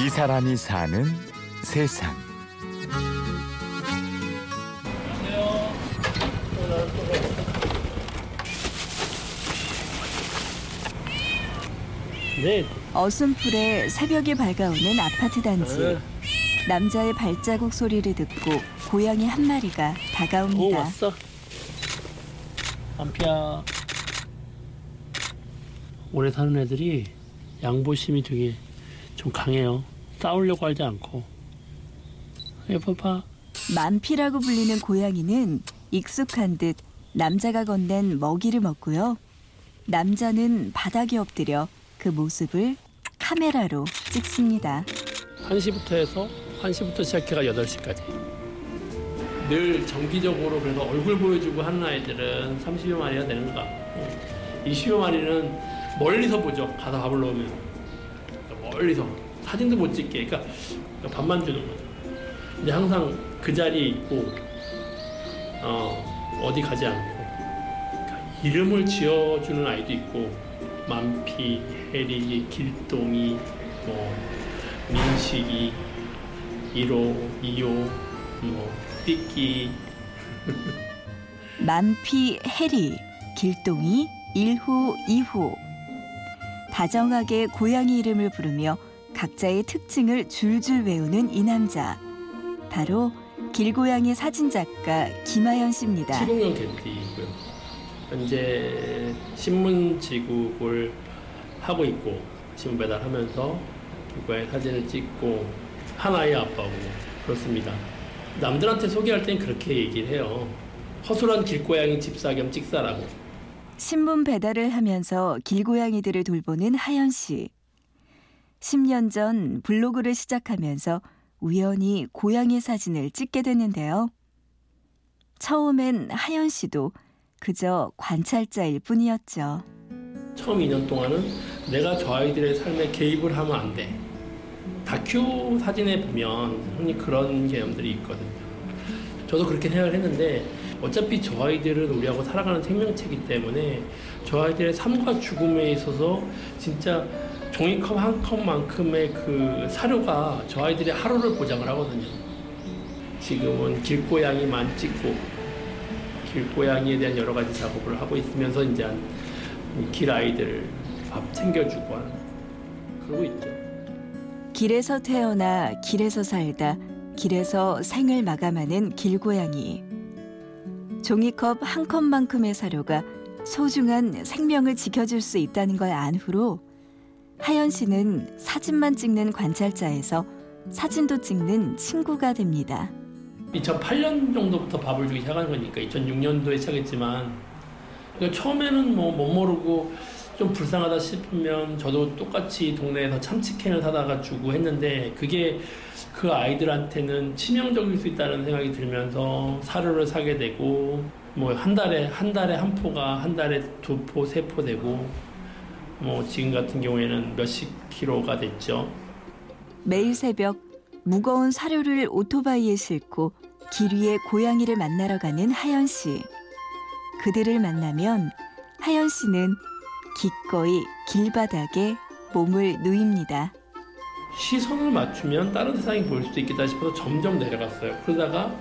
이 사람이 사는 세상. 네. 어순풀에 새벽이 밝아오는 아파트 단지. 네. 남자의 발자국 소리를 듣고 고양이 한 마리가 오 다가옵니다. 왔어. 안피야. 오래 사는 애들이 양보심이 되게 좀 강해요. 싸우려고 하지 않고. 예뻐봐. 만피라고 불리는 고양이는 익숙한 듯 남자가 건넨 먹이를 먹고요. 남자는 바닥에 엎드려 그 모습을 카메라로 찍습니다. 1시부터 해서 1시부터 시작해가 8시까지. 늘 정기적으로 그래서 얼굴 보여주고 하는 아이들은 30여 마리가 되는 것 같고 20여 마리는 멀리서 보죠. 가서 밥을 넣으면. 그러니까 멀리서. 사진도 못 찍게. 그러니까 밥만 주는 거죠. 근데 항상 그 자리에 있고 어, 어디 가지 않고 그러니까 이름을 지어주는 아이도 있고 만피, 해리, 길동이, 뭐 민식이, 1호, 2호, 뭐 띠끼 만피 해리, 길동이 1호, 2호. 다정하게 고양이 이름을 부르며 각자의 특징을 줄줄 외우는 이 남자. 바로 길고양이 사진작가 김하연 씨입니다. 70년 개띠이고요. 현재 신문 지국을 하고 있고 신문 배달하면서 길고양이 사진을 찍고 한 아이 아빠고 그렇습니다. 남들한테 소개할 땐 그렇게 얘기를 해요. 허술한 길고양이 집사 겸 찍사라고. 신문 배달을 하면서 길고양이들을 돌보는 하연 씨. 10년 전 블로그를 시작하면서 우연히 고양이 사진을 찍게 됐는데요. 처음엔 하연 씨도 그저 관찰자일 뿐이었죠. 처음 2년 동안은 내가 저 아이들의 삶에 개입을 하면 안 돼. 다큐 사진에 보면 흔히 그런 개념들이 있거든요. 저도 그렇게 생각을 했는데 어차피 저 아이들은 우리하고 살아가는 생명체이기 때문에 저 아이들의 삶과 죽음에 있어서 진짜 종이컵 한 컵만큼의 그 사료가 저 아이들의 하루를 보장을 하거든요. 지금은 길고양이 만 찍고 길고양이에 대한 여러 가지 작업을 하고 있으면서 이제 길 아이들을 밥 챙겨주고 하는 그러고 있죠. 길에서 태어나 길에서 살다 길에서 생을 마감하는 길고양이. 종이컵 한 컵만큼의 사료가 소중한 생명을 지켜줄 수 있다는 걸 안 후로 하연 씨는 사진만 찍는 관찰자에서 사진도 찍는 친구가 됩니다. 2008년 정도부터 밥을 주기 시작한 거니까 2006년도에 시작했지만 그러니까 처음에는 뭐 못 모르고 좀 불쌍하다 싶으면 저도 똑같이 동네에서 참치캔을 사다가 주고 했는데 그게 그 아이들한테는 치명적일 수 있다는 생각이 들면서 사료를 사게 되고 뭐 한 달에 한 달에 한 포가 한 달에 두 포 세 포 되고 뭐 지금 같은 경우에는 몇십 킬로가 됐죠. 매일 새벽 무거운 사료를 오토바이에 싣고 길 위에 고양이를 만나러 가는 하연 씨. 그들을 만나면 하연 씨는 기꺼이 길바닥에 몸을 누입니다. 시선을 맞추면 다른 세상이 보일 수도 있겠다 싶어서 점점 내려갔어요. 그러다가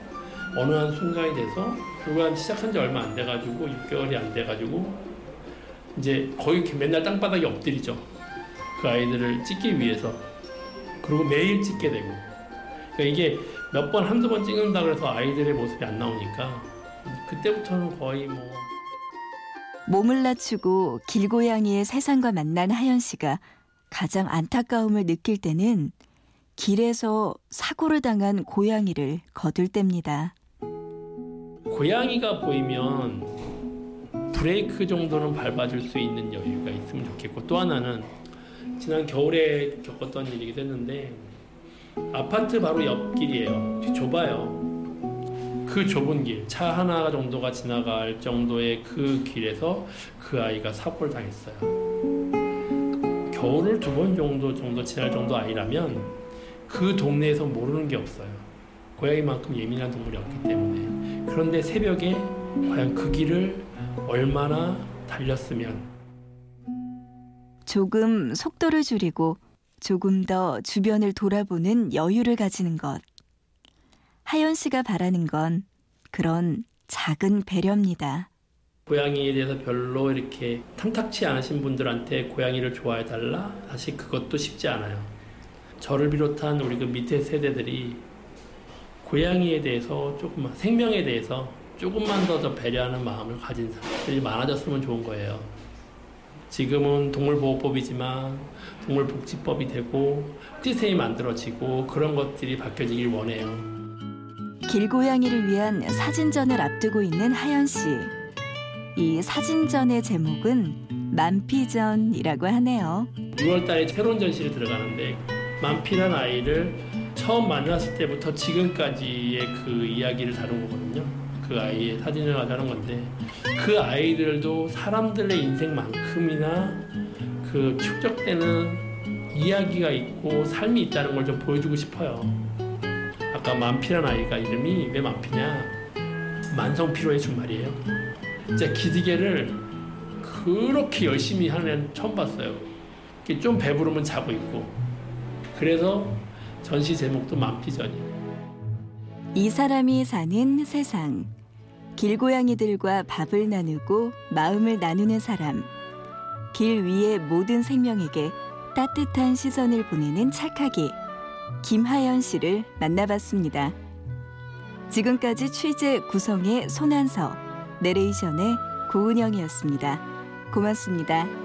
어느 한 순간이 돼서 불과 시작한 지 얼마 안 돼가지고 6개월이 안 돼가지고 이제 거의 맨날 땅바닥에 엎드리죠. 그 아이들을 찍기 위해서 그리고 매일 찍게 되고 그러니까 이게 몇 번 한두 번 찍는다 그래서 아이들의 모습이 안 나오니까 그때부터는 거의 뭐 몸을 낮추고 길고양이의 세상과 만난 하연 씨가 가장 안타까움을 느낄 때는 길에서 사고를 당한 고양이를 거둘 때입니다. 고양이가 보이면 브레이크 정도는 밟아줄 수 있는 여유가 있으면 좋겠고 또 하나는 지난 겨울에 겪었던 일이기도 했는데 아파트 바로 옆길이에요. 좁아요. 그 좁은 길, 차 하나 정도가 지나갈 정도의 그 길에서 그 아이가 사고를 당했어요. 겨울을 두 번 정도 정도 지날 정도 아이라면 그 동네에서 모르는 게 없어요. 고양이만큼 예민한 동물이 없기 때문에. 그런데 새벽에 과연 그 길을 얼마나 달렸으면 조금 속도를 줄이고 조금 더 주변을 돌아보는 여유를 가지는 것. 하연 씨가 바라는 건 그런 작은 배려입니다. 고양이에 대해서 별로 이렇게 탐탁치 않으신 분들한테 고양이를 좋아해 달라 사실 그것도 쉽지 않아요. 저를 비롯한 우리 그 밑에 세대들이 고양이에 대해서 조금만 생명에 대해서 조금만 더 더 배려하는 마음을 가진 사람들이 많아졌으면 좋은 거예요. 지금은 동물보호법이지만 동물복지법이 되고 시스템이 만들어지고 그런 것들이 바뀌어지길 원해요. 길고양이를 위한 사진전을 앞두고 있는 하연 씨. 이 사진전의 제목은 만피전이라고 하네요. 6월 달에 새로운 전시를 들어가는데 만피란 아이를 처음 만났을 때부터 지금까지의 그 이야기를 다룬 거거든요. 그 아이의 사진을 하는 건데 그 아이들도 사람들의 인생만큼이나 그 축적되는 이야기가 있고 삶이 있다는 걸 좀 보여주고 싶어요. 아까 만피란 아이가 이름이 왜 만피냐? 만성 피로의 준말이에요. 진짜 기지개를 그렇게 열심히 하는 처음 봤어요. 좀 배부르면 자고 있고. 그래서 전시 제목도 만피전이에요. 이 사람이 사는 세상. 길고양이들과 밥을 나누고 마음을 나누는 사람. 길 위의 모든 생명에게 따뜻한 시선을 보내는 찰카기. 김하연 씨를 만나봤습니다. 지금까지 취재 구성의 손한서, 내레이션의 고은영이었습니다. 고맙습니다.